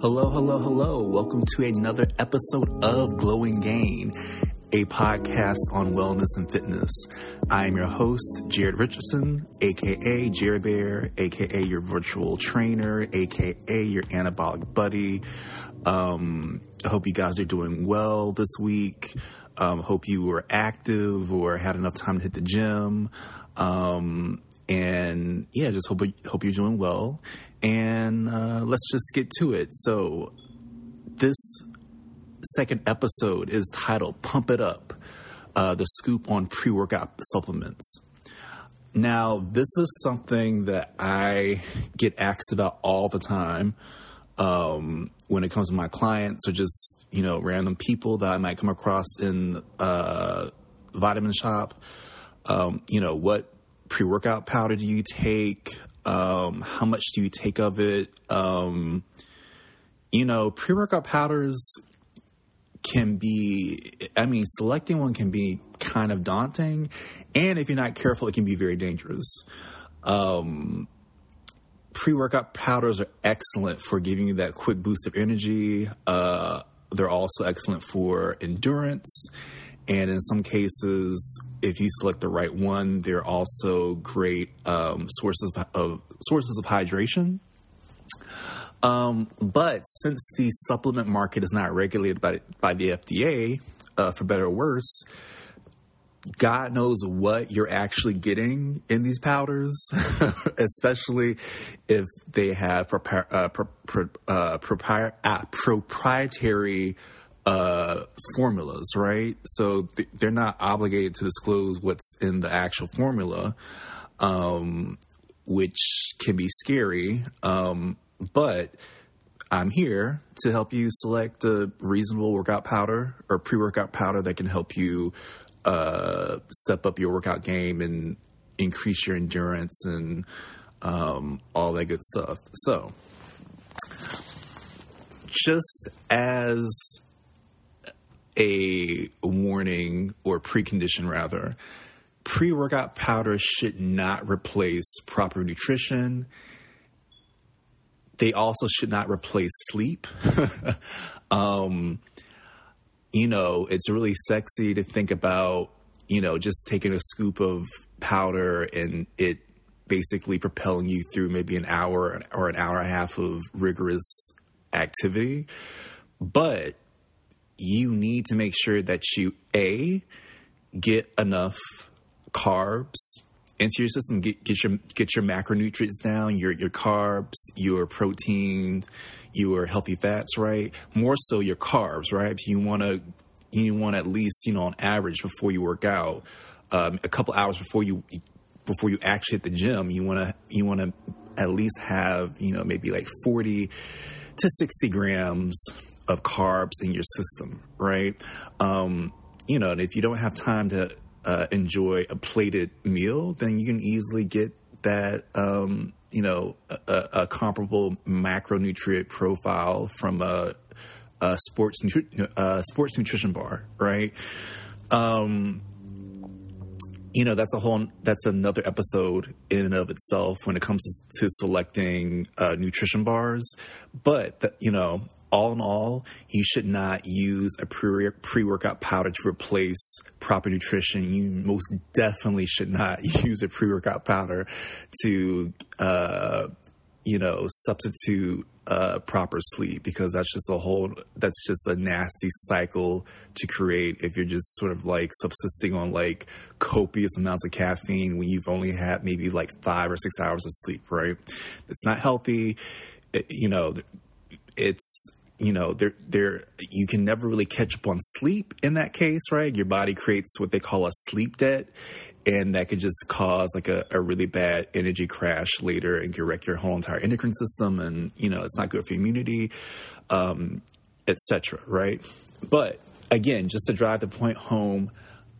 Hello, hello, hello. Welcome to another episode of Glowing Gain, a podcast on wellness and fitness. I am your host, Jared Richardson, aka Jared Bear, aka your virtual trainer, aka your anabolic buddy. Um, I hope you guys are doing well this week. Um, hope you were active or had enough time to hit the gym. Um, and yeah, just hope hope you're doing well. And uh, let's just get to it. So this second episode is titled "Pump It Up," uh, the scoop on pre-workout supplements. Now, this is something that I get asked about all the time um, when it comes to my clients or just you know random people that I might come across in uh, vitamin shop. Um, you know what pre workout powder do you take? Um, how much do you take of it? Um, you know, pre workout powders can be, I mean, selecting one can be kind of daunting. And if you're not careful, it can be very dangerous. Um, pre workout powders are excellent for giving you that quick boost of energy. Uh, they're also excellent for endurance. And in some cases, if you select the right one, they're also great um, sources of sources of hydration. Um, but since the supplement market is not regulated by by the FDA, uh, for better or worse, God knows what you're actually getting in these powders, especially if they have uh, uh, uh, proprietary uh, formulas, right? So th- they're not obligated to disclose what's in the actual formula, um, which can be scary. Um, but I'm here to help you select a reasonable workout powder or pre workout powder that can help you uh, step up your workout game and increase your endurance and um, all that good stuff. So, just as a warning or precondition rather. Pre workout powder should not replace proper nutrition. They also should not replace sleep. um, you know, it's really sexy to think about, you know, just taking a scoop of powder and it basically propelling you through maybe an hour or an hour and a half of rigorous activity. But you need to make sure that you a get enough carbs into your system. Get, get your get your macronutrients down, your your carbs, your protein, your healthy fats, right? More so your carbs, right? You want to, you want at least you know on average before you work out, um, a couple hours before you before you actually hit the gym, you want to you want to at least have you know maybe like forty to sixty grams of carbs in your system, right? Um, you know, and if you don't have time to uh, enjoy a plated meal, then you can easily get that, um, you know, a, a, comparable macronutrient profile from a, a sports nutri- uh, sports nutrition bar, right? Um, you know that's a whole that's another episode in and of itself when it comes to, selecting uh, nutrition bars but the, you know all in all, you should not use a pre workout powder to replace proper nutrition. You most definitely should not use a pre workout powder to, uh, you know, substitute uh, proper sleep because that's just a whole that's just a nasty cycle to create if you're just sort of like subsisting on like copious amounts of caffeine when you've only had maybe like five or six hours of sleep right it's not healthy it, you know it's you know, there, there, you can never really catch up on sleep in that case, right? Your body creates what they call a sleep debt, and that could just cause like a, a really bad energy crash later and can wreck your whole entire endocrine system, and you know, it's not good for immunity, um, etc. Right? But again, just to drive the point home,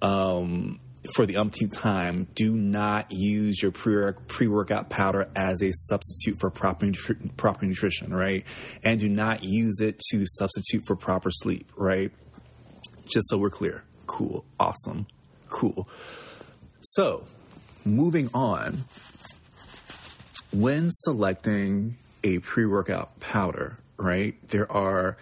um, for the umpteenth time, do not use your pre workout powder as a substitute for proper, nutri- proper nutrition, right? And do not use it to substitute for proper sleep, right? Just so we're clear. Cool. Awesome. Cool. So, moving on, when selecting a pre workout powder, right? There are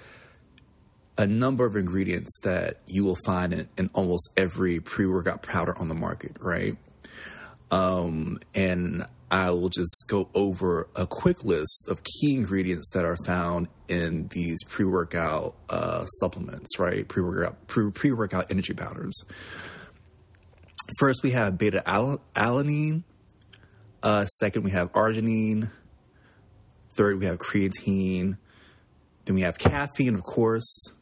a number of ingredients that you will find in, in almost every pre workout powder on the market, right? Um, and I will just go over a quick list of key ingredients that are found in these pre workout uh, supplements, right? Pre workout pre workout energy powders. First, we have beta alanine. Uh, second, we have arginine. Third, we have creatine. Then we have caffeine, of course.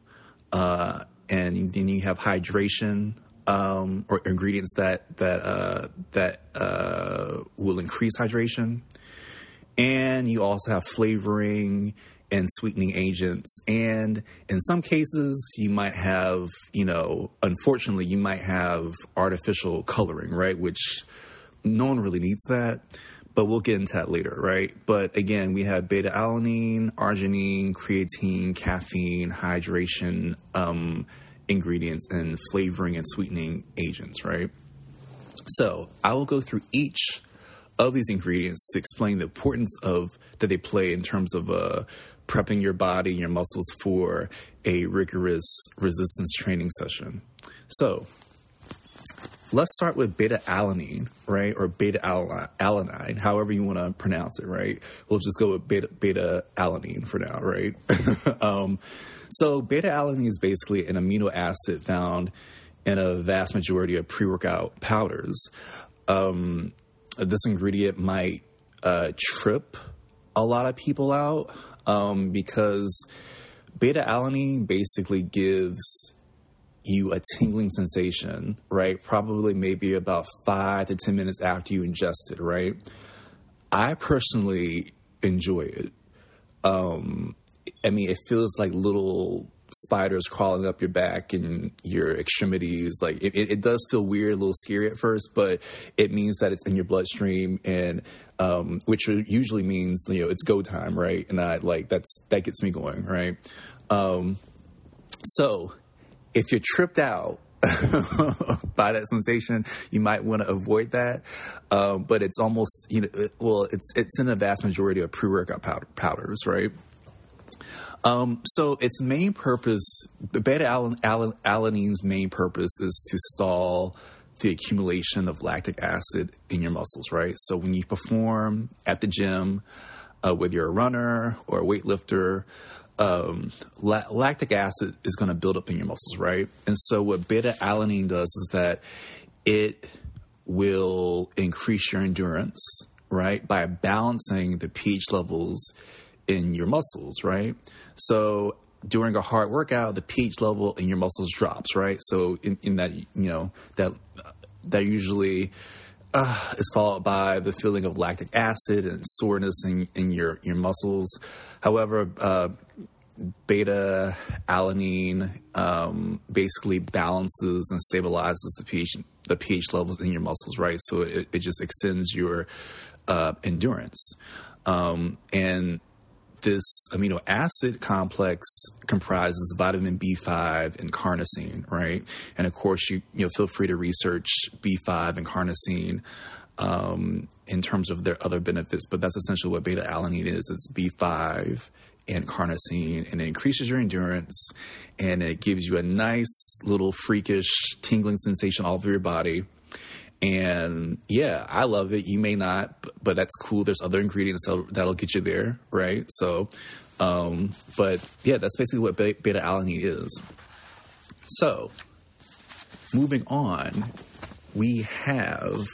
Uh, and then you have hydration um, or ingredients that that uh, that uh, will increase hydration, and you also have flavoring and sweetening agents, and in some cases you might have, you know, unfortunately you might have artificial coloring, right? Which no one really needs that, but we'll get into that later, right? But again, we have beta alanine, arginine, creatine, caffeine, hydration. Um, ingredients and flavoring and sweetening agents, right? So I will go through each of these ingredients to explain the importance of that they play in terms of uh, prepping your body and your muscles for a rigorous resistance training session. So let's start with beta alanine, right? Or beta alanine, however you want to pronounce it, right? We'll just go with beta, beta alanine for now, right? um, so beta alanine is basically an amino acid found in a vast majority of pre-workout powders. Um, this ingredient might uh, trip a lot of people out um, because beta alanine basically gives you a tingling sensation, right? Probably maybe about five to 10 minutes after you ingest it, right? I personally enjoy it. Um, I mean, it feels like little spiders crawling up your back and your extremities. Like it, it, does feel weird, a little scary at first, but it means that it's in your bloodstream, and um, which usually means you know it's go time, right? And I like that's that gets me going, right? Um, so if you're tripped out by that sensation, you might want to avoid that. Um, but it's almost you know, well, it's it's in the vast majority of pre-workout powder, powders, right? Um, so its main purpose, beta alanine's main purpose is to stall the accumulation of lactic acid in your muscles, right? So when you perform at the gym, uh, whether you're a runner or a weightlifter, um, la- lactic acid is going to build up in your muscles, right? And so what beta alanine does is that it will increase your endurance, right, by balancing the pH levels in your muscles, right? So during a hard workout, the pH level in your muscles drops, right? So in, in that, you know, that that usually uh, is followed by the feeling of lactic acid and soreness in, in your your muscles. However, uh, beta alanine um, basically balances and stabilizes the pH the pH levels in your muscles, right? So it, it just extends your uh, endurance. Um, and this amino acid complex comprises vitamin B5 and carnosine, right? And of course, you you know feel free to research B5 and carnosine um, in terms of their other benefits, but that's essentially what beta alanine is. It's B5 and carnosine, and it increases your endurance, and it gives you a nice little freakish tingling sensation all over your body and yeah, I love it. You may not, but that's cool. There's other ingredients that'll, that'll get you there, right? So, um, but yeah, that's basically what beta alanine is. So, moving on, we have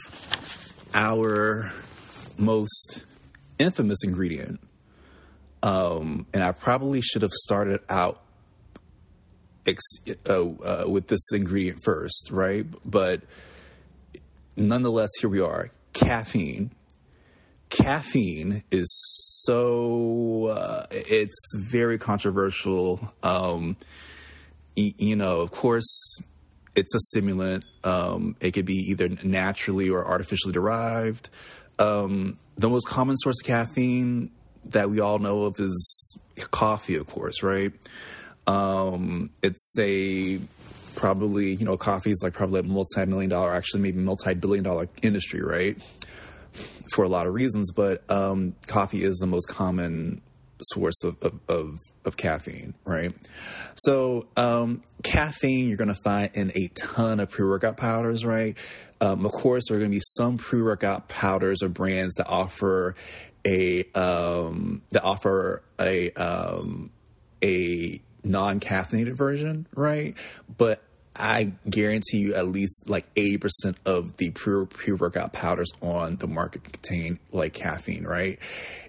our most infamous ingredient. Um, and I probably should have started out ex- uh, uh, with this ingredient first, right? But nonetheless, here we are. Caffeine. Caffeine is so, uh, it's very controversial. Um, y- you know, of course, it's a stimulant. Um, it could be either naturally or artificially derived. Um, the most common source of caffeine that we all know of is coffee, of course, right? Um, it's a probably, you know, coffee is like probably a multi million dollar, actually, maybe multi billion dollar industry, right? For a lot of reasons, but um, coffee is the most common source of, of, of of caffeine, right? So, um, caffeine you're going to find in a ton of pre workout powders, right? Um, of course, there are going to be some pre workout powders or brands that offer a um, that offer a um, a non caffeinated version, right? But I guarantee you at least like 80% of the pre workout powders on the market contain like caffeine, right?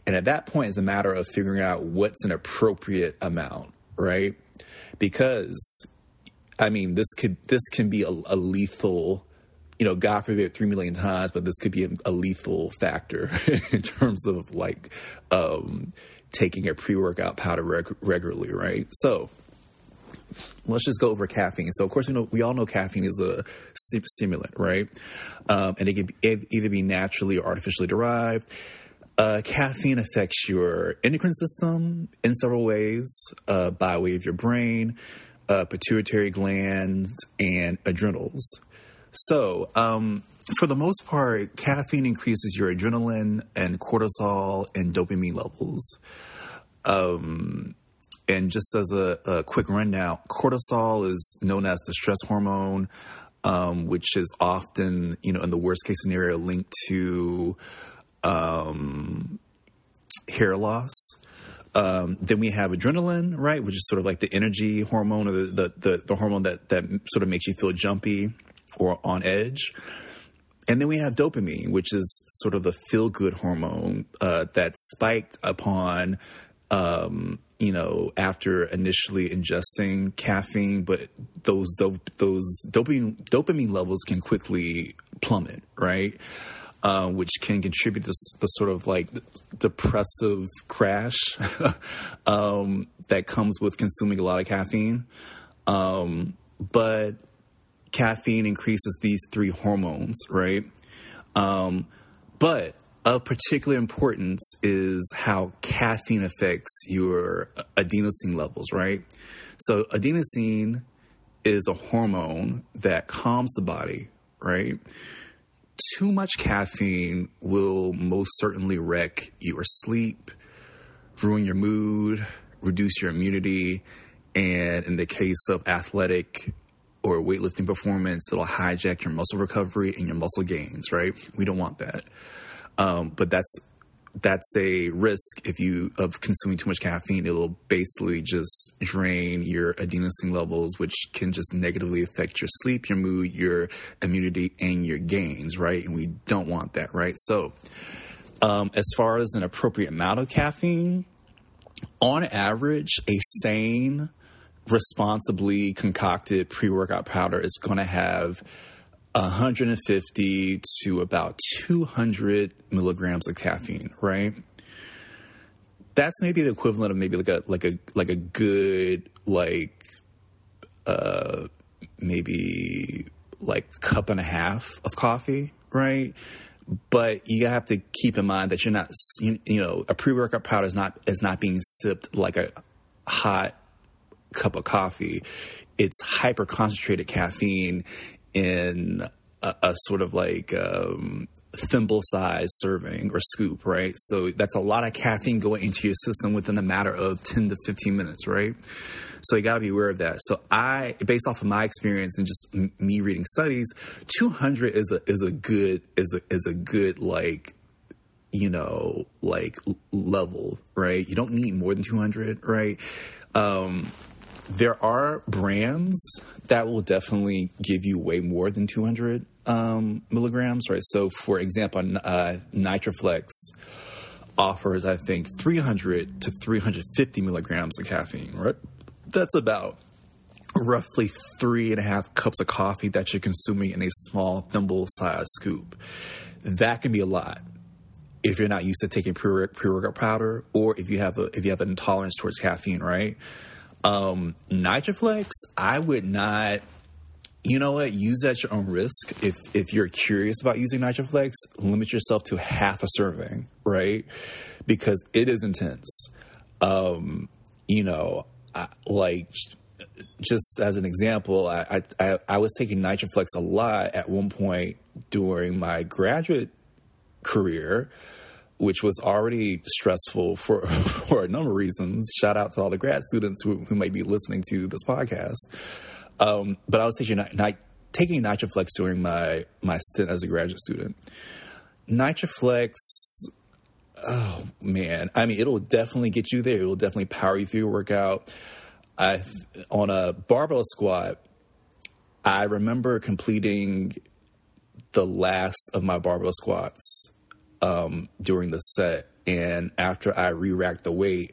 And at that point, it's a matter of figuring out what's an appropriate amount, right? Because, I mean, this could, this can be a, a lethal, you know, God forbid three million times, but this could be a, a lethal factor in terms of like, um, taking a pre workout powder reg- regularly, right? So, let's just go over caffeine. So, of course, we know we all know caffeine is a stimulant, right? Um, and it can be, either be naturally or artificially derived. Uh, caffeine affects your endocrine system in several ways uh, by way of your brain, uh, pituitary glands, and adrenals. So, um, for the most part, caffeine increases your adrenaline and cortisol and dopamine levels. Um, and just as a, a, quick rundown, cortisol is known as the stress hormone, um, which is often, you know, in the worst case scenario, linked to um, hair loss. Um, then we have adrenaline, right, which is sort of like the energy hormone or the, the, the, the hormone that, that sort of makes you feel jumpy or on edge. And then we have dopamine, which is sort of the feel good hormone uh, that's spiked upon um, you know, after initially ingesting caffeine, but those those dopamine dopamine levels can quickly plummet, right? Uh, which can contribute to the sort of like depressive crash um, that comes with consuming a lot of caffeine. Um, but caffeine increases these three hormones, right? Um, but of particular importance is how caffeine affects your adenosine levels, right? So, adenosine is a hormone that calms the body, right? Too much caffeine will most certainly wreck your sleep, ruin your mood, reduce your immunity, and in the case of athletic or weightlifting performance, it'll hijack your muscle recovery and your muscle gains, right? We don't want that. Um, but that's that's a risk if you of consuming too much caffeine. It'll basically just drain your adenosine levels, which can just negatively affect your sleep, your mood, your immunity, and your gains. Right, and we don't want that. Right. So, um, as far as an appropriate amount of caffeine, on average, a sane, responsibly concocted pre-workout powder is going to have 150 to about 200 milligrams of caffeine, right? That's maybe the equivalent of maybe like a like a like a good like uh maybe like cup and a half of coffee, right? But you have to keep in mind that you're not you, you know a pre workout powder is not is not being sipped like a hot cup of coffee. It's hyper concentrated caffeine in a, a sort of like um, thimble size serving or scoop, right? So that's a lot of caffeine going into your system within a matter of 10 to 15 minutes, right? So you got to be aware of that. So I, based off of my experience and just m- me reading studies, 200 is a is a good is a is a good like you know like level, right? You don't need more than 200, right? Um, there are brands that will definitely give you way more than 200 um, milligrams, right? So, for example, uh, Nitroflex offers, I think, 300 to 350 milligrams of caffeine, right? That's about roughly three and a half cups of coffee that you're consuming in a small thimble sized scoop. That can be a lot if you're not used to taking pre workout powder or if you have a if you have an intolerance towards caffeine, right? Um, Nitroflex, I would not. You know what? Use at your own risk. If if you're curious about using Nitroflex, limit yourself to half a serving, right? Because it is intense. Um, you know, I, like just as an example, I, I I was taking Nitroflex a lot at one point during my graduate career which was already stressful for for a number of reasons. Shout out to all the grad students who, who might be listening to this podcast. Um, but I was taking night taking NitroFlex during my my stint as a graduate student. NitroFlex, oh man, I mean, it'll definitely get you there. It'll definitely power you through your workout. I on a barbell squat, I remember completing the last of my barbell squats um, during the set, and after I re-racked the weight,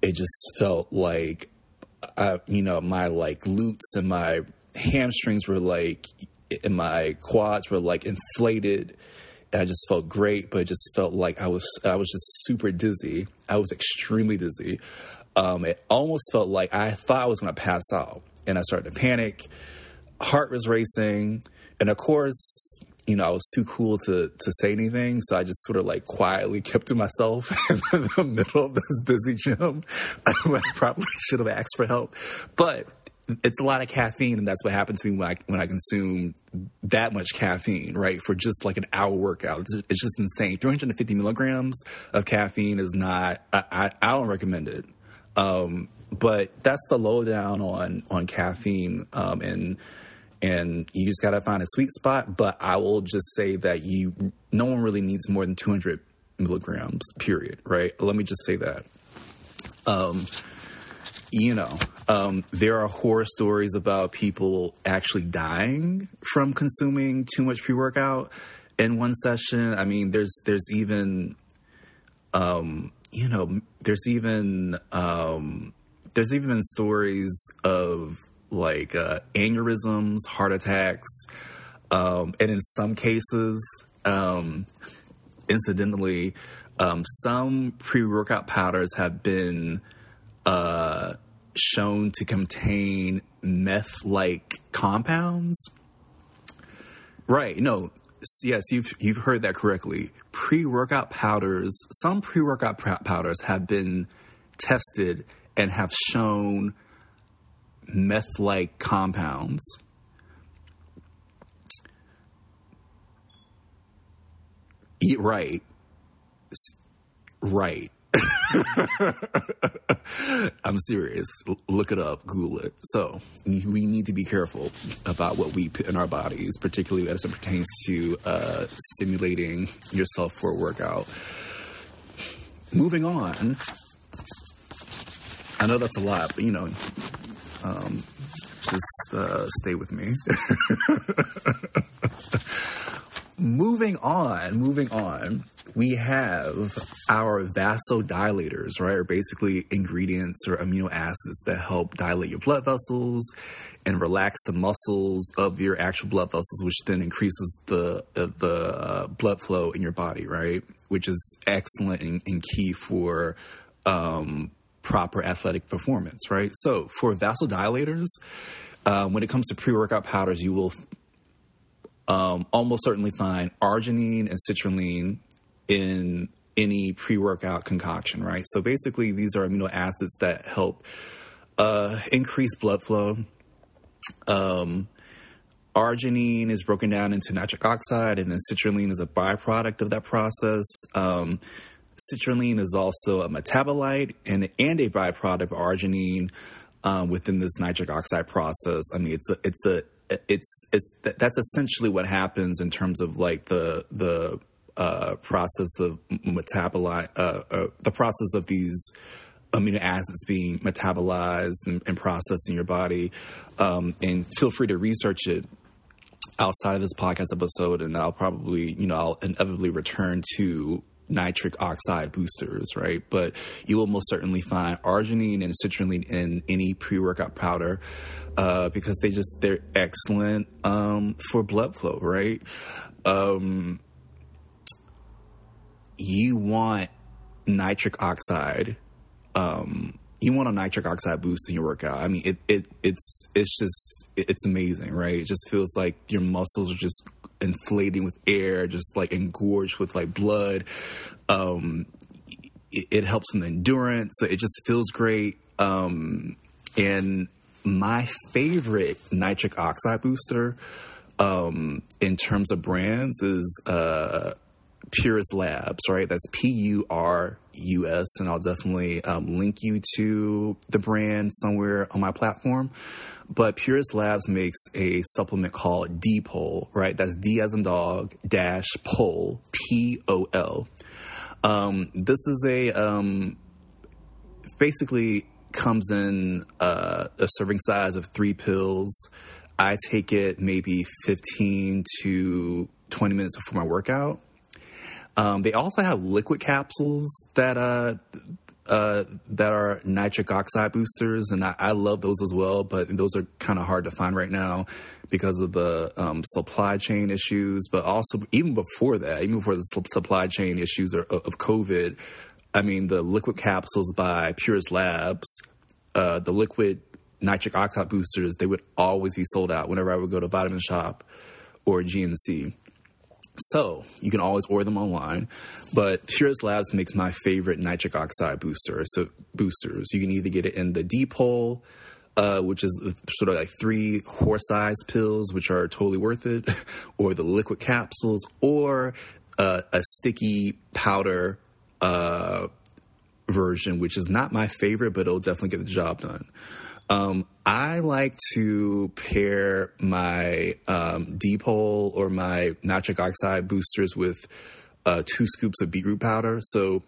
it just felt like, I, you know, my like glutes and my hamstrings were like, and my quads were like inflated. And I just felt great, but it just felt like I was I was just super dizzy. I was extremely dizzy. Um, it almost felt like I thought I was going to pass out, and I started to panic. Heart was racing, and of course, you know, I was too cool to to say anything, so I just sort of like quietly kept to myself in the middle of this busy gym when I probably should have asked for help. But it's a lot of caffeine, and that's what happened to me when I when I consume that much caffeine, right? For just like an hour workout, it's just, it's just insane. 350 milligrams of caffeine is not. I, I, I don't recommend it. Um, but that's the lowdown on on caffeine, um, and and you just gotta find a sweet spot. But I will just say that you, no one really needs more than 200 milligrams. Period. Right? Let me just say that. Um, you know, um, there are horror stories about people actually dying from consuming too much pre workout in one session. I mean, there's there's even, um, you know, there's even um, there's even stories of like uh, aneurysms, heart attacks, um, and in some cases, um, incidentally, um, some pre workout powders have been uh, shown to contain meth like compounds. Right, no, yes, you've you've heard that correctly. Pre-workout powders, some pre-workout powders have been tested and have shown meth-like compounds. Eat right. Right. I'm serious. Look it up, Google it. So we need to be careful about what we put in our bodies, particularly as it pertains to uh, stimulating yourself for a workout. Moving on. I know that's a lot, but you know, um, just uh, stay with me. moving on, moving on we have our vasodilators, right? Or basically ingredients or amino acids that help dilate your blood vessels and relax the muscles of your actual blood vessels, which then increases the uh, the uh, blood flow in your body, right? Which is excellent and, and key for um, proper athletic performance, right? So for vasodilators, um, when it comes to pre workout powders, you will um, almost certainly find arginine and citrulline in any pre workout concoction, right? So basically, these are amino acids that help uh, increase blood flow. Um, arginine is broken down into nitric oxide, and then citrulline is a byproduct of that process. Um, citrulline is also a metabolite and, and a byproduct of arginine um, within this nitric oxide process. I mean, it's a, it's a it's it's that's essentially what happens in terms of like the the uh, process of metabolite, uh, uh, the process of these amino acids being metabolized and, and processed in your body. Um, and feel free to research it outside of this podcast episode, and I'll probably, you know, I'll inevitably return to nitric oxide boosters, right? But you will most certainly find arginine and citrulline in any pre-workout powder uh, because they just they're excellent um, for blood flow, right? Um, you want nitric oxide. Um, you want a nitric oxide boost in your workout. I mean, it, it it's it's just it's amazing, right? It just feels like your muscles are just inflating with air, just like engorged with like blood. Um, it, it helps with endurance. So it just feels great. Um, and my favorite nitric oxide booster um, in terms of brands is uh, Purus Labs, right? That's P U R U S, and I'll definitely um, link you to the brand somewhere on my platform. But Purus Labs makes a supplement called D Pol, right? That's D as in dog dash Pol, P O L. Um, this is a um, basically comes in uh, a serving size of three pills. I take it maybe 15 to 20 minutes before my workout. Um, they also have liquid capsules that uh, uh, that are nitric oxide boosters, and I, I love those as well. But those are kind of hard to find right now because of the um, supply chain issues. But also, even before that, even before the supply chain issues of, of COVID, I mean, the liquid capsules by Purus Labs, uh, the liquid nitric oxide boosters, they would always be sold out whenever I would go to Vitamin Shoppe or GNC. So you can always order them online, but Purus Labs makes my favorite nitric oxide booster. So boosters, you can either get it in the D-Pol, uh, which is sort of like three horse-sized pills, which are totally worth it, or the liquid capsules, or uh, a sticky powder uh, version, which is not my favorite, but it'll definitely get the job done. Um, I like to pair my um, D-Pol or my nitric oxide boosters with uh, two scoops of beetroot powder. So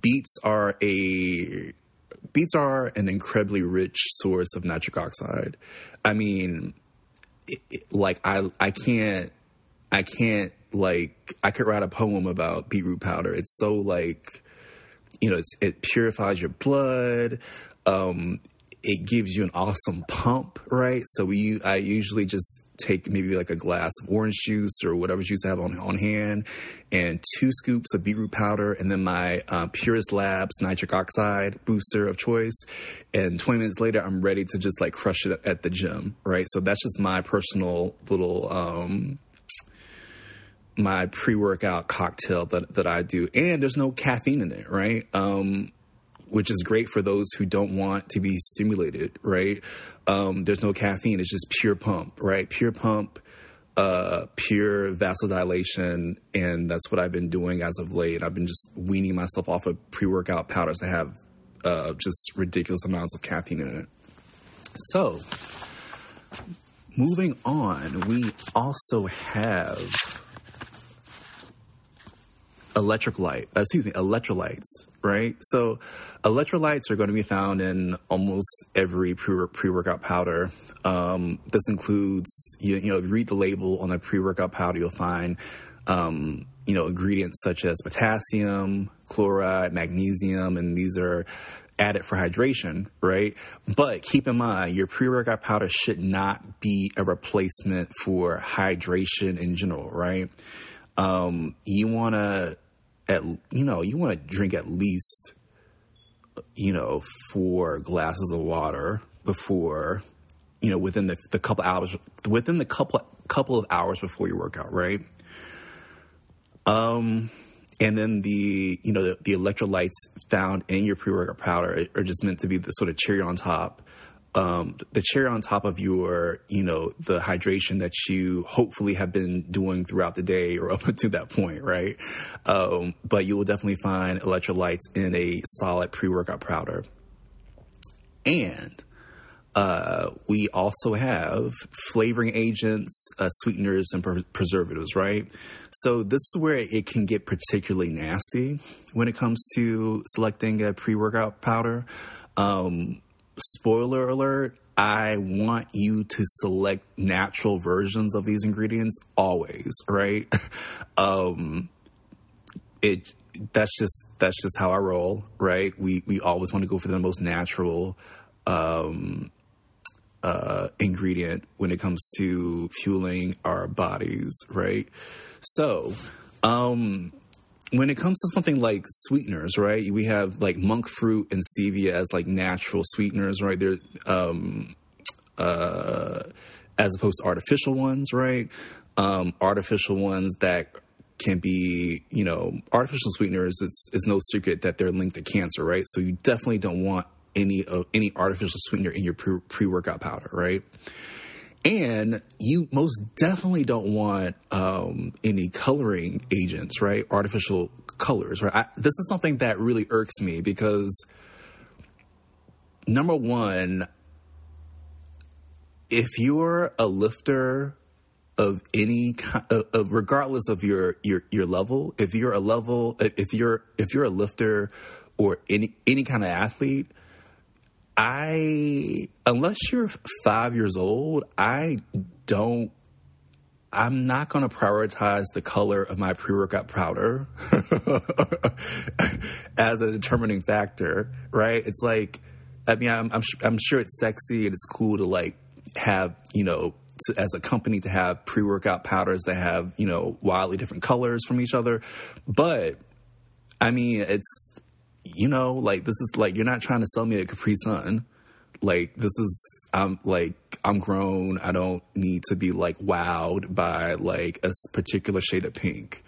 beets are a beets are an incredibly rich source of nitric oxide. I mean, it, it, like I I can't I can't like I could write a poem about beetroot powder. It's so like you know it purifies your blood. Um, it gives you an awesome pump, right? So we, I usually just take maybe like a glass of orange juice or whatever juice I have on, on hand and two scoops of beetroot powder and then my uh, Purus Labs nitric oxide booster of choice. And 20 minutes later, I'm ready to just like crush it at the gym, right? So that's just my personal little, um, my pre-workout cocktail that, that I do. And there's no caffeine in it, right? Um, which is great for those who don't want to be stimulated, right? Um, there's no caffeine. It's just pure pump, right? Pure pump, uh, pure vasodilation. And that's what I've been doing as of late. I've been just weaning myself off of pre workout powders that have uh, just ridiculous amounts of caffeine in it. So, moving on, we also have electric light, excuse me, electrolytes right? So electrolytes are going to be found in almost every pre workout powder. Um, this includes, you, you, know, if you read the label on a pre workout powder, you'll find, um, you know, ingredients such as potassium, chloride, magnesium, and these are added for hydration, right? But keep in mind, your pre workout powder should not be a replacement for hydration in general, right? Um, you want to at you know you want to drink at least you know four glasses of water before you know within the, the couple hours within the couple couple of hours before your workout right? Um and then the you know the, the electrolytes found in your pre-workout powder are just meant to be the sort of cherry on top um, the cherry on top of your, you know, the hydration that you hopefully have been doing throughout the day or up to that point, right? Um, but you will definitely find electrolytes in a solid pre workout powder. And uh, we also have flavoring agents, uh, sweeteners, and pre- preservatives, right? So this is where it can get particularly nasty when it comes to selecting a pre workout powder. Um, spoiler alert, I want you to select natural versions of these ingredients always, right? um, it that's just that's just how I roll, right? We we always want to go for the most natural um, uh, ingredient when it comes to fueling our bodies, right? So, um, when it comes to something like sweeteners, right? We have like monk fruit and stevia as like natural sweeteners, right? They're um, uh, as opposed to artificial ones, right? Um, artificial ones that can be, you know, artificial sweeteners. It's it's no secret that they're linked to cancer, right? So you definitely don't want any of any artificial sweetener in your pre workout powder, right? And you most definitely don't want um, any coloring agents, right? Artificial colors, right? I, this is something that really irks me because number one, if you're a lifter of any of regardless of your your your level, if you're a level, if you're if you're a lifter or any any kind of athlete, I unless you're five years old, I don't. I'm not going to prioritize the color of my pre-workout powder as a determining factor, right? It's like, I mean, I'm, I'm, I'm sure it's sexy and it's cool to like have, you know, to, as a company to have pre-workout powders that have, you know, wildly different colors from each other. But I mean, it's you know, like this is like you're not trying to sell me a Capri Sun. Like this is I'm like I'm grown. I don't need to be like wowed by like a particular shade of pink.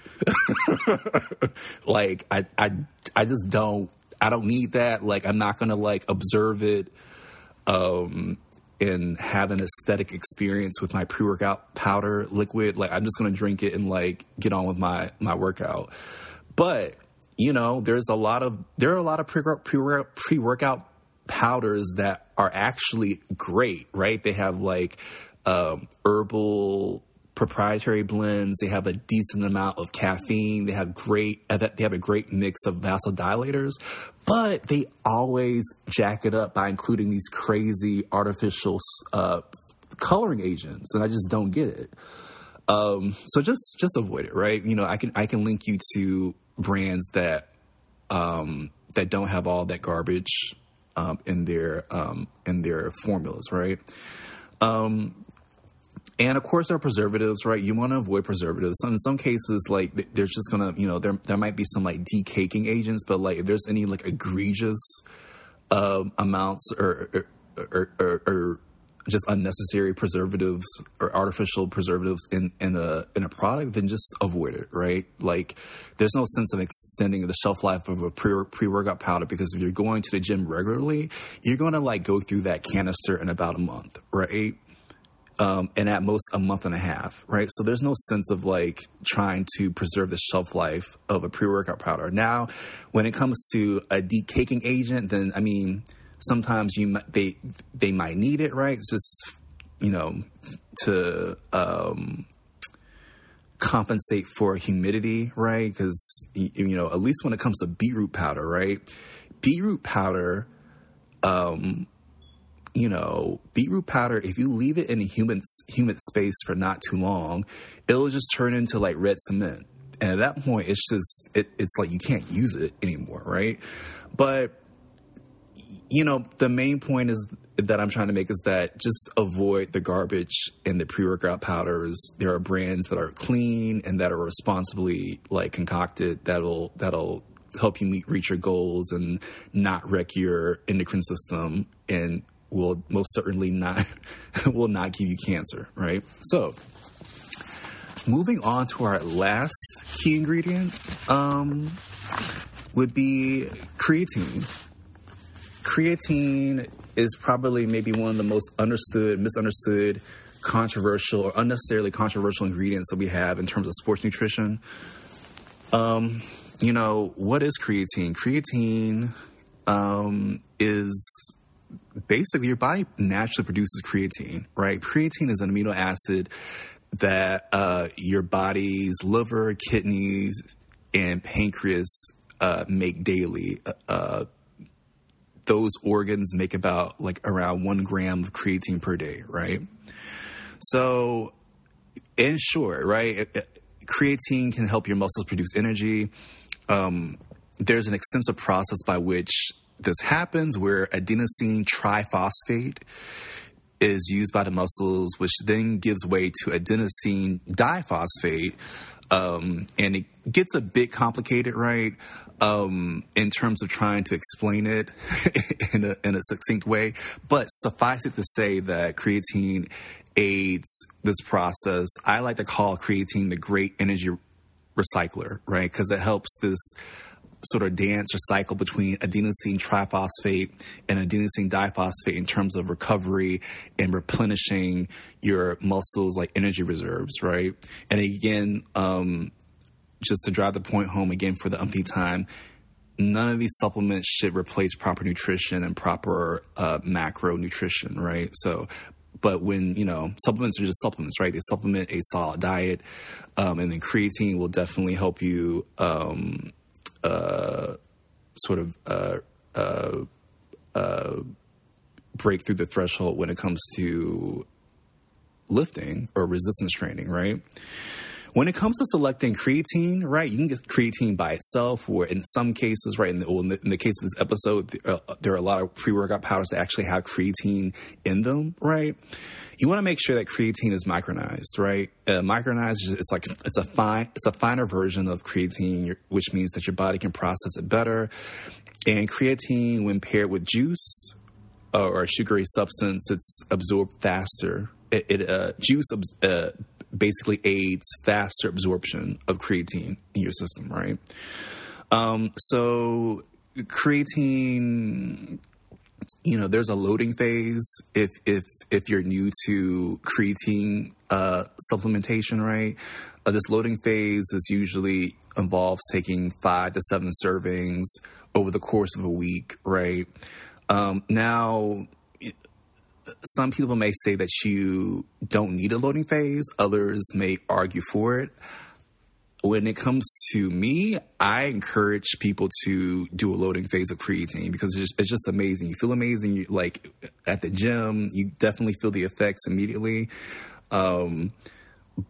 like I I I just don't I don't need that. Like I'm not gonna like observe it um and have an aesthetic experience with my pre-workout powder liquid. Like I'm just gonna drink it and like get on with my my workout. But you know, there's a lot of there are a lot of pre workout powders that are actually great, right? They have like um, herbal proprietary blends. They have a decent amount of caffeine. They have great they have a great mix of vasodilators, but they always jack it up by including these crazy artificial uh, coloring agents, and I just don't get it. Um, so just just avoid it, right? You know, I can I can link you to brands that um, that don't have all that garbage um, in their um, in their formulas, right? Um, and of course, our preservatives, right? You want to avoid preservatives. in some cases, like there's just gonna, you know, there there might be some like decaking agents, but like if there's any like egregious uh, amounts or or, or, or, or just unnecessary preservatives or artificial preservatives in, in a in a product, then just avoid it, right? Like there's no sense of extending the shelf life of a pre pre workout powder because if you're going to the gym regularly, you're going to like go through that canister in about a month, right? Um, and at most a month and a half, right? So there's no sense of like trying to preserve the shelf life of a pre workout powder. Now, when it comes to a decaking agent, then I mean sometimes you they they might need it, right? It's just you know to um, compensate for humidity, right? Because you know at least when it comes to beetroot powder, right? Beetroot powder, um, you know, beetroot powder. If you leave it in a humid humid space for not too long, it'll just turn into like red cement. And at that point, it's just it, it's like you can't use it anymore, right? But you know, the main point is that I'm trying to make is that just avoid the garbage and the pre-workout powders. There are brands that are clean and that are responsibly like concocted that'll that'll help you meet reach your goals and not wreck your endocrine system and will most certainly not will not give you cancer, right? So, moving on to our last key ingredient um, would be creatine creatine is probably maybe one of the most understood, misunderstood, controversial, or unnecessarily controversial ingredients that we have in terms of sports nutrition. Um, you know, what is creatine? Creatine um, is basically your body naturally produces creatine, right? Creatine is an amino acid that uh, your body's liver, kidneys, and pancreas uh, make daily. Uh, those organs make about like around one gram of creatine per day, right? So, in short, right, creatine can help your muscles produce energy. Um, there's an extensive process by which this happens where adenosine triphosphate is used by the muscles, which then gives way to adenosine diphosphate. Um, and it gets a bit complicated, right? Um, in terms of trying to explain it in a, in a succinct way. But suffice it to say that creatine aids this process. I like to call creatine the great energy recycler, right? Because it helps this sort of dance or cycle between adenosine triphosphate and adenosine diphosphate in terms of recovery and replenishing your muscles like energy reserves, right? And again, um, just to drive the point home again for the umpteenth time, none of these supplements should replace proper nutrition and proper uh, macro nutrition, right? So, but when you know supplements are just supplements, right? They supplement a solid diet, um, and then creatine will definitely help you um, uh, sort of uh, uh, uh, break through the threshold when it comes to lifting or resistance training, right? When it comes to selecting creatine, right, you can get creatine by itself, or in some cases, right, in the, in the, in the case of this episode, there are, there are, a lot of pre workout powders that actually have creatine in them, right? You want to make sure that creatine is micronized, right? Uh, micronized is it's like it's a fine, it's a finer version of creatine, which means that your body can process it better. And creatine, when paired with juice uh, or a sugary substance, it's absorbed faster. It, it uh, juice uh, basically aids faster absorption of creatine in your system, right? Um, so creatine, you know, there's a loading phase if if if you're new to creatine uh, supplementation, right? Uh, this loading phase is usually involves taking five to seven servings over the course of a week, right? Um, now some people may say that you don't need a loading phase, others may argue for it. When it comes to me, I encourage people to do a loading phase of creatine because it's just, it's just amazing. You feel amazing. You, like at the gym, you definitely feel the effects immediately. Um,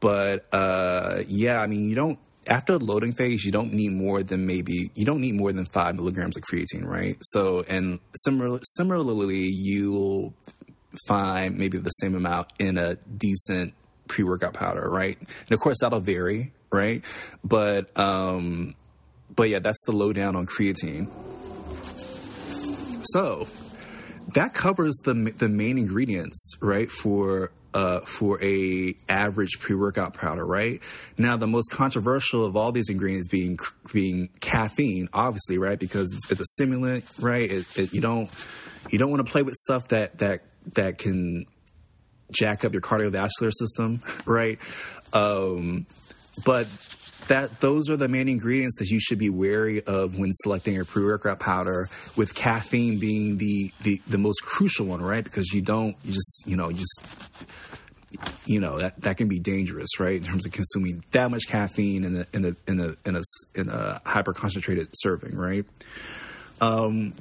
but uh, yeah, I mean, you don't after the loading phase, you don't need more than maybe you don't need more than five milligrams of creatine, right? So, and similar, similarly, you'll find maybe the same amount in a decent pre workout powder, right? And of course, that'll vary, right? But, um, but yeah, that's the lowdown on creatine. So that covers the the main ingredients, right? For uh, for a average pre workout powder, right? Now, the most controversial of all these ingredients being being caffeine, obviously, right? Because it's, it's a stimulant, right? It, it, you don't you don't want to play with stuff that that that can jack up your cardiovascular system, right? Um, but that those are the main ingredients that you should be wary of when selecting your pre-workout powder with caffeine being the, the the most crucial one right? Because you don't you just you know you just you know that that can be dangerous right? In terms of consuming that much caffeine in a in a in a in a, in a hyper concentrated serving right? Um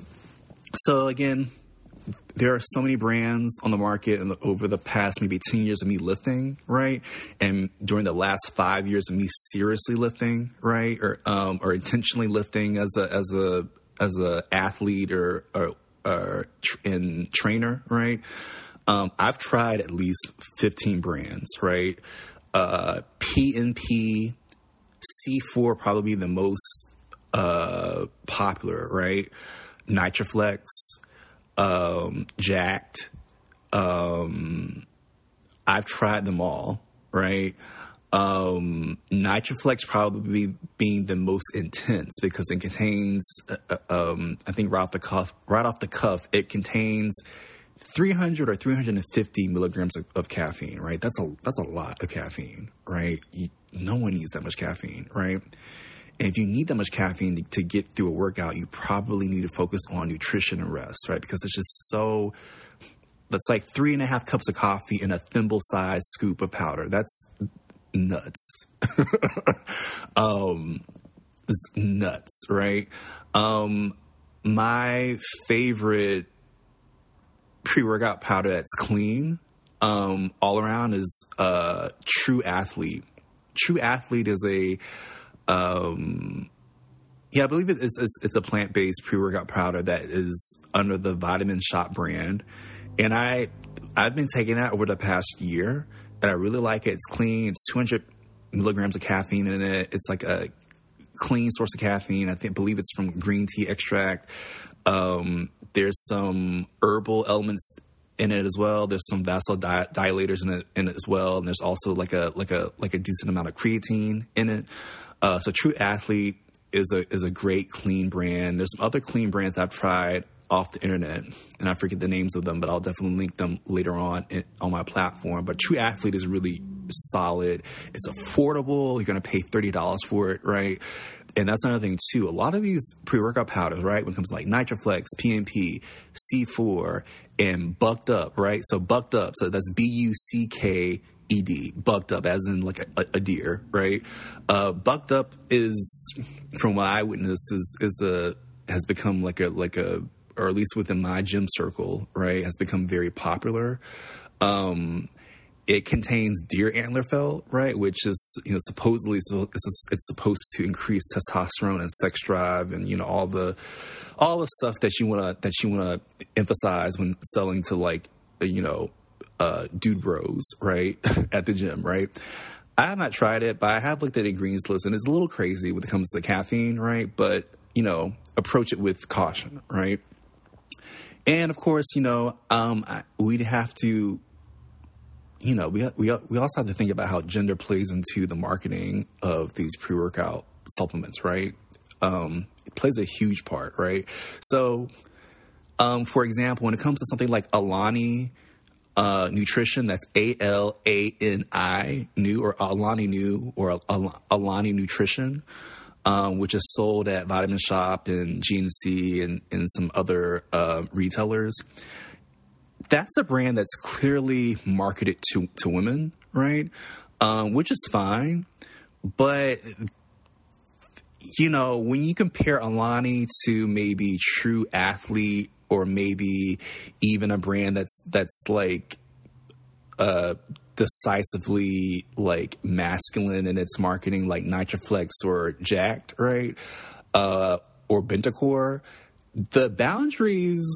so again there are so many brands on the market and over the past maybe 10 years of me lifting right? And during the last five years of me seriously lifting right? Or um, or intentionally lifting as a as a as a athlete or or, or in trainer right? Um, i've tried at least 15 brands right? Uh, pnp c4 probably the most uh, popular right? Nitroflex um, Jacked. Um, I've tried them all, right? Um, Nitroflex probably being the most intense because it contains, uh, uh, um, I think right off the cuff, right off the cuff, it contains 300 or 350 milligrams of, of caffeine, right? That's a that's a lot of caffeine, right? You, no one needs that much caffeine, right? And if you need that much caffeine to, to get through a workout, you probably need to focus on nutrition and rest, right? Because it's just so that's like three and a half cups of coffee and a thimble sized scoop of powder. That's nuts. um, it's nuts, right? Um, my favorite pre workout powder that's clean, um, all around is, uh, True Athlete. True Athlete is a, um, yeah, I believe it's, it's, it's a plant based pre workout powder that is under the Vitamin Shoppe brand, and I I've been taking that over the past year, and I really like it. It's clean. It's 200 milligrams of caffeine in it. It's like a clean source of caffeine. I think believe it's from green tea extract. Um, there's some herbal elements in it as well. There's some vasodilators in it, in it as well, and there's also like a like a like a decent amount of creatine in it. Uh, so True Athlete is a is a great clean brand. There's some other clean brands I've tried off the internet, and I forget the names of them, but I'll definitely link them later on in, on my platform. But True Athlete is really solid. It's affordable. You're going to pay thirty dollars for it, right? And that's another thing too. A lot of these pre-workout powders, right, when it comes to like NitroFlex, PNP, C4, and Bucked Up, right? So Bucked Up, so that's B U C K ed bucked up as in like a, a deer right? Uh, bucked up is from what i witnessed is is a has become like a like a or at least within my gym circle right has become very popular. Um it contains deer antler felt, right, which is you know supposedly so it's, it's supposed to increase testosterone and sex drive and you know all the all the stuff that you want to that you want to emphasize when selling to like you know uh, dude bros, right, at the gym, right? I have not tried it, but I have looked at ingredients list, and it's a little crazy when it comes to caffeine, right? But you know, approach it with caution, right? And of course, you know, um, we'd have to, you know, we we we also have to think about how gender plays into the marketing of these pre workout supplements, right? Um, it plays a huge part, right? So, um, for example, when it comes to something like Alani uh, Nutrition. That's A L A N I Nu or Alani Nu or Alani Nutrition, um, which is sold at Vitamin Shoppe and GNC and, and some other uh, retailers. That's a brand that's clearly marketed to, to women, right? Um, which is fine. But you know, when you compare Alani to maybe True Athlete or maybe even a brand that's that's like uh decisively like masculine in its marketing like Nitroflex or Jacked, right? Uh or Bentacore. the boundaries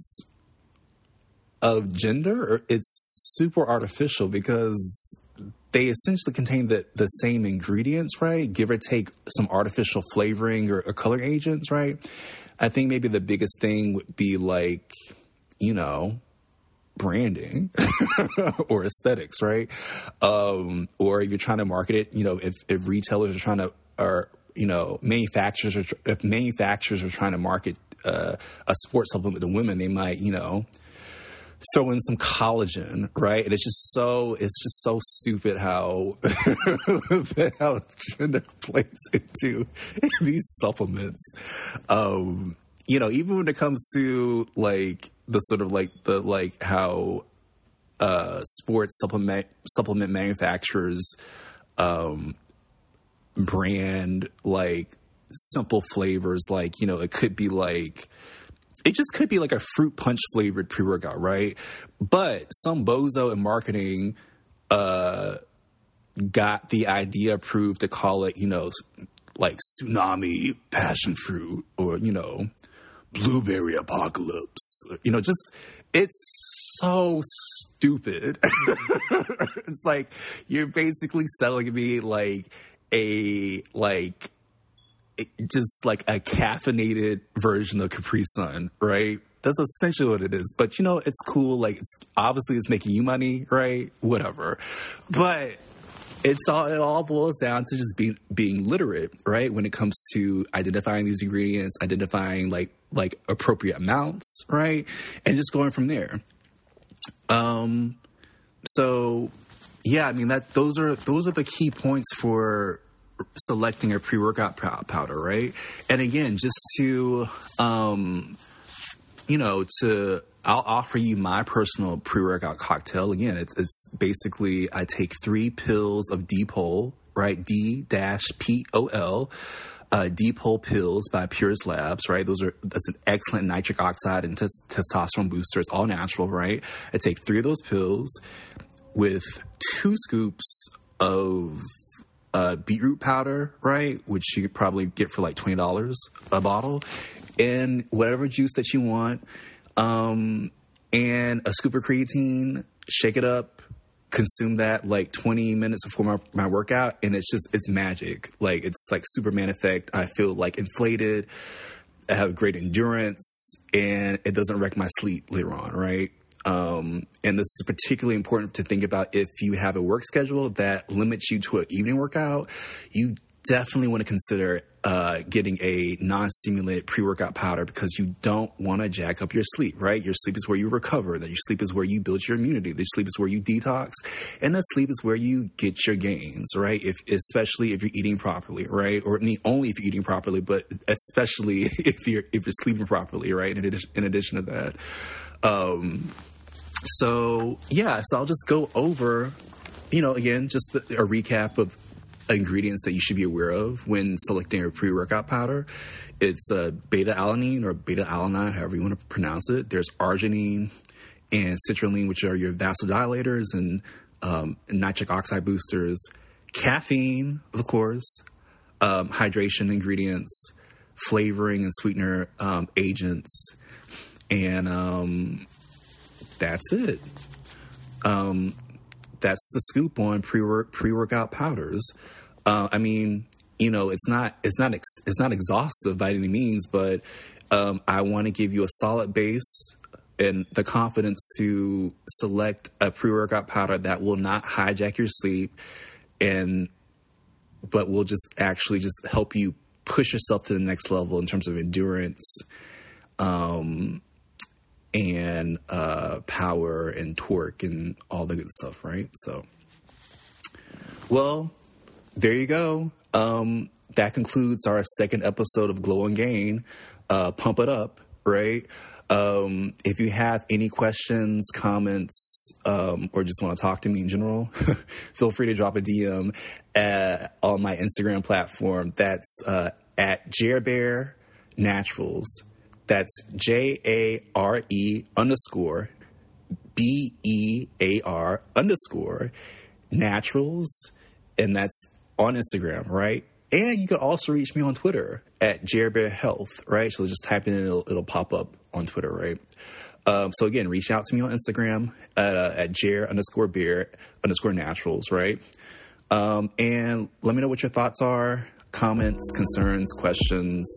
of gender it's super artificial because they essentially contain the, the same ingredients, right? Give or take some artificial flavoring or, or color agents, right? I think maybe the biggest thing would be like, you know, branding or aesthetics, right? Um, or if you're trying to market it, you know, if, if retailers are trying to, or, you know, manufacturers are, if manufacturers are trying to market uh, a sports supplement to women, they might, you know, throw in some collagen, right? And it's just so it's just so stupid how how gender plays into these supplements. Um, you know, even when it comes to like the sort of like the like how uh sports supplement supplement manufacturers um brand like simple flavors like you know it could be like it just could be like a fruit punch flavored pre workout, right? But some bozo in marketing uh, got the idea approved to call it, you know, like tsunami passion fruit or, you know, blueberry apocalypse. You know, just it's so stupid. it's like you're basically selling me like a like just like a caffeinated version of Capri Sun, right? That's essentially what it is. But you know, it's cool. Like, it's obviously it's making you money, right? Whatever. But it's all it all boils down to just being being literate, right? When it comes to identifying these ingredients, identifying like like appropriate amounts, right? And just going from there. Um so yeah, I mean that those are those are the key points for selecting a pre-workout powder, right? And again, just to, um, you know, to I'll offer you my personal pre-workout cocktail. Again, it's it's basically I take three pills of D-Pol, right? D dash P O L. Uh, D-Pol pills by Pures Labs, right? Those are that's an excellent nitric oxide and t- testosterone booster. It's all natural, right? I take three of those pills with two scoops of uh, beetroot powder, right? Which you could probably get for like twenty dollars a bottle, and whatever juice that you want, um, and a scoop of creatine. Shake it up, consume that like 20 minutes before my, my workout and it's just it's magic like it's like superman effect i feel like inflated i have great endurance and it doesn't wreck my sleep later on right um, and this is particularly important to think about if you have a work schedule that limits you to an evening workout. You definitely want to consider uh, getting a non-stimulant pre-workout powder because you don't want to jack up your sleep, right? Your sleep is where you recover. That your sleep is where you build your immunity. The sleep is where you detox, and the sleep is where you get your gains, right? If especially if you're eating properly, right? Or I mean, only if you're eating properly, but especially if you're if you're sleeping properly, right? In addition, in addition to that, um, so yeah, so I'll just go over, you know, again, just the, a recap of ingredients that you should be aware of when selecting a pre-workout powder. It's uh, beta alanine or beta alanine, however you want to pronounce it. There's arginine and citrulline, which are your vasodilators and um, nitric oxide boosters. Caffeine, of course, um, hydration ingredients, flavoring and sweetener um, agents, and um, that's it. Um, that's the scoop on pre workout powders. Uh, I mean, you know, it's not it's not ex- it's not exhaustive by any means, but um, I want to give you a solid base and the confidence to select a pre workout powder that will not hijack your sleep, and but will just actually just help you push yourself to the next level in terms of endurance. Um, and uh, power and torque and all the good stuff, right? So, well, there you go. Um, that concludes our second episode of Glow and Gain. Uh, pump it up, right? Um, if you have any questions, comments, um, or just want to talk to me in general, feel free to drop a DM at, on my Instagram platform. That's uh, at Jarebear Naturals. That's J A R E underscore B E A R underscore naturals. And that's on Instagram, right? And you can also reach me on Twitter at Jarebear Health, right? So just type in, it'll, it'll pop up on Twitter, right? Um, so again, reach out to me on Instagram at, uh, at Jer underscore beer underscore naturals, right? Um, and let me know what your thoughts are, comments, concerns, questions,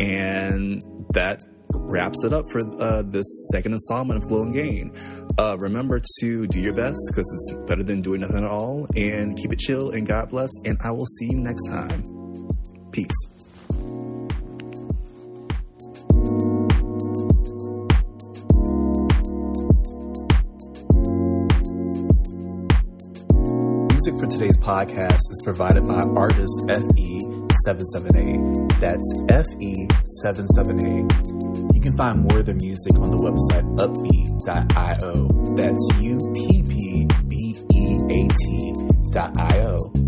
and that wraps it up for uh, this second installment of Glow and Gain. Uh, remember to do your best because it's better than doing nothing at all. And keep it chill and God bless. And I will see you next time. Peace. Music for today's podcast is provided by artist FE778. That's FE778 You can find more of the music on the website uppbeat.io. That's U P P B E A T.io.